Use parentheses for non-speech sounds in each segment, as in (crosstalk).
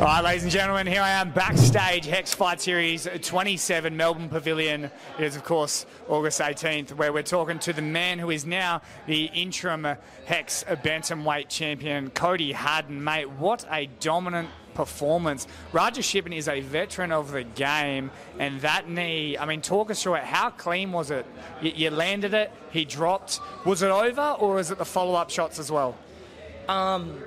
All right, ladies and gentlemen, here I am backstage, Hex Fight Series 27, Melbourne Pavilion. It is, of course, August 18th, where we're talking to the man who is now the interim Hex Bantamweight champion, Cody Haddon. Mate, what a dominant performance. Raja Shippen is a veteran of the game, and that knee, I mean, talk us through it. How clean was it? You, you landed it, he dropped. Was it over, or is it the follow up shots as well? Um,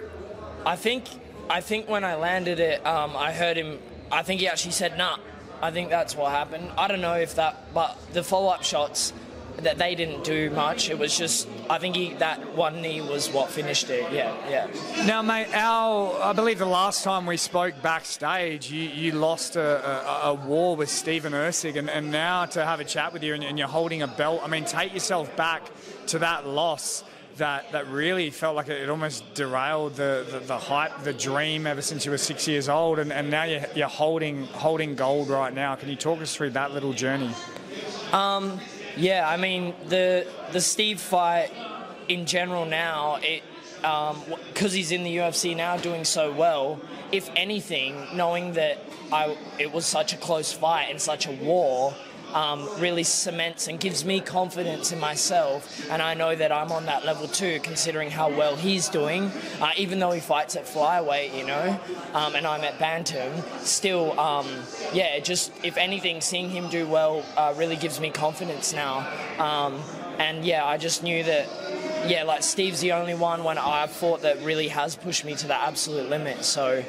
I think I think when I landed it, um, I heard him. I think he actually said nah. I think that's what happened. I don't know if that, but the follow up shots that they didn't do much. It was just I think he, that one knee was what finished it. Yeah, yeah. Now, mate, our I believe the last time we spoke backstage, you, you lost a, a, a war with Stephen Erceg, and, and now to have a chat with you and, and you're holding a belt. I mean, take yourself back to that loss that, that really felt like it, almost derailed the, the, the, hype, the dream ever since you were six years old, and, and now you're, you're holding holding gold right now. Can you talk us through that little journey? Um, yeah, I mean the the Steve fight in general now because um, he's in the UFC now doing so well. If anything, knowing that I it was such a close fight and such a war um, really cements and gives me confidence in myself. And I know that I'm on that level too, considering how well he's doing. Uh, even though he fights at flyweight, you know, um, and I'm at bantam, still, um, yeah, just if anything, seeing him do well uh, really gives me confidence now. Um, and yeah, I just knew that yeah, like Steve's the only one when I've fought that really has pushed me to the absolute limit. So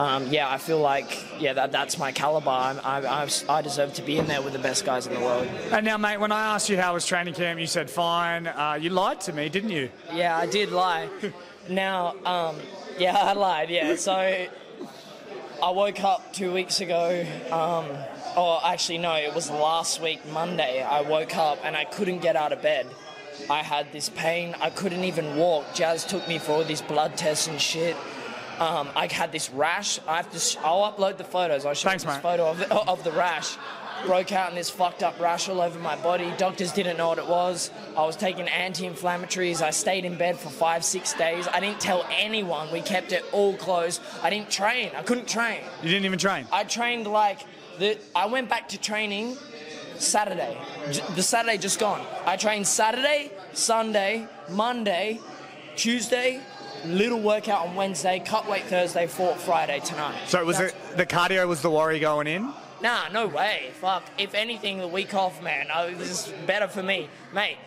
um, yeah, I feel like yeah that, that's my caliber. I, I, I, deserve to be in there with the best guys in the world. And now, mate, when I asked you how was training camp, you said fine. Uh, you lied to me, didn't you? Yeah, I did lie. (laughs) now, um, yeah, I lied. Yeah, so I woke up two weeks ago. Um, or actually, no, it was last week, Monday. I woke up and I couldn't get out of bed. I had this pain. I couldn't even walk. Jazz took me for all these blood tests and shit. Um, I had this rash. I have to. Sh- I'll upload the photos. I'll show Thanks, you this mate. photo of the, of the rash. Broke out in this fucked up rash all over my body. Doctors didn't know what it was. I was taking anti-inflammatories. I stayed in bed for five, six days. I didn't tell anyone. We kept it all closed. I didn't train. I couldn't train. You didn't even train. I trained like the. I went back to training Saturday. The Saturday just gone. I trained Saturday, Sunday, Monday, Tuesday, little workout on Wednesday, cut weight Thursday, fought Friday tonight. So was That's, it the cardio was the worry going in? Nah, no way. Fuck. If anything, the week off, man. Oh, this is better for me, mate.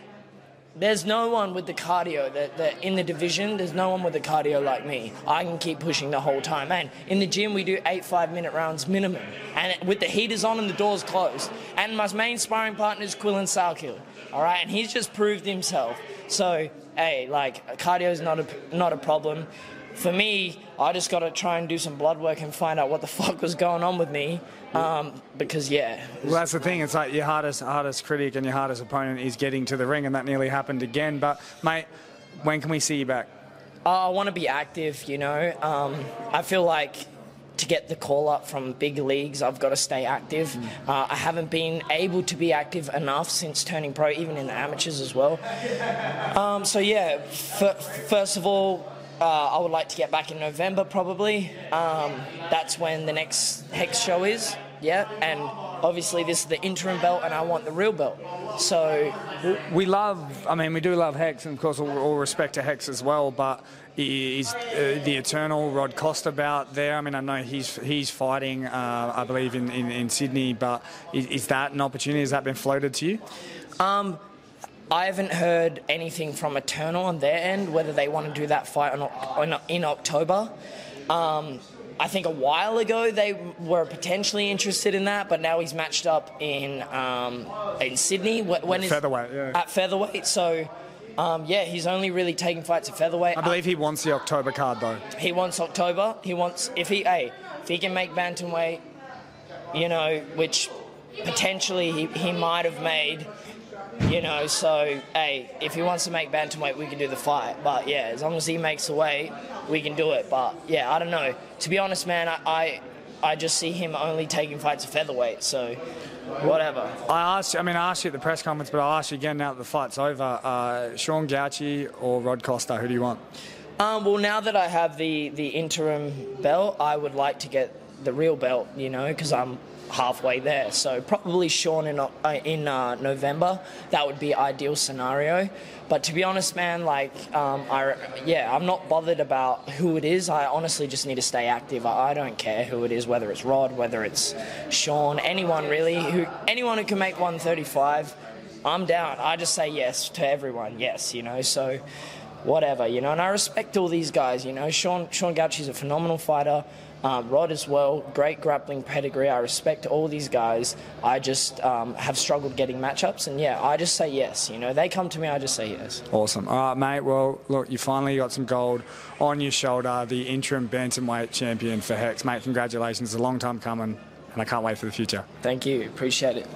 There's no one with the cardio that, that in the division. There's no one with the cardio like me. I can keep pushing the whole time, man. In the gym, we do eight five-minute rounds minimum, and with the heaters on and the doors closed. And my main sparring partner is Quillan Salkilld. All right, and he's just proved himself. So hey, like cardio is not a not a problem. For me, I just got to try and do some blood work and find out what the (laughs) fuck was going on with me. Um, because yeah. Well, that's the thing. It's like your hardest hardest critic and your hardest opponent is getting to the ring, and that nearly happened again. But mate, when can we see you back? Uh, I want to be active. You know, um, I feel like to get the call up from big leagues, I've got to stay active. Mm. Uh, I haven't been able to be active enough since turning pro, even in the amateurs as well. Um, so, yeah, f- first of all, uh, I would like to get back in November probably. Um, that's when the next Hex show is, yeah, and obviously this is the interim belt and I want the real belt. So we love, I mean, we do love Hex, and of course, all, all respect to Hex as well. But is uh, the eternal Rod Costa bout there? I mean, I know he's he's fighting, uh, I believe, in, in, in Sydney. But is, is, that an opportunity? Has that been floated to you? Um, I haven't heard anything from Eternal on their end whether they want to do that fight in October. Um, I think a while ago they were potentially interested in that, but now he's matched up in um, in Sydney. When is featherweight? Yeah. At featherweight, so. Um, yeah, he's only really taking fights at featherweight. I believe he wants the October card though. He wants October. He wants if he hey if he can make bantamweight, you know, which potentially he, he might have made you know, so hey, if he wants to make bantamweight, we can do the fight. But yeah, as long as he makes the weight, we can do it. But yeah, I don't know. To be honest, man, I, I, I just see him only taking fights at featherweight. So whatever. I asked. I mean, I asked you at the press conference, but I'll ask you again now that the fight's over. Uh, Sean Gauci or Rod Costa? Who do you want? Um, well, now that I have the, the interim belt, I would like to get the real belt, you know, because I'm halfway there. So probably Sean in, uh, in uh, November. That would be ideal scenario. But to be honest, man, like, um, I, yeah, I'm not bothered about who it is. I honestly just need to stay active. I, I don't care who it is, whether it's Rod, whether it's Sean, anyone really, who anyone who can make 135. I'm down. I just say yes to everyone. Yes, you know. So whatever, you know. And I respect all these guys, you know. Sean Sean Gauci's a phenomenal fighter. Um, Rod as well, great grappling pedigree. I respect all these guys. I just um, have struggled getting matchups, and yeah, I just say yes. You know, they come to me, I just say yes. Awesome. All right, mate. Well, look, you finally got some gold on your shoulder, the interim bantamweight champion for Hex, mate. Congratulations. It's a long time coming, and I can't wait for the future. Thank you. Appreciate it.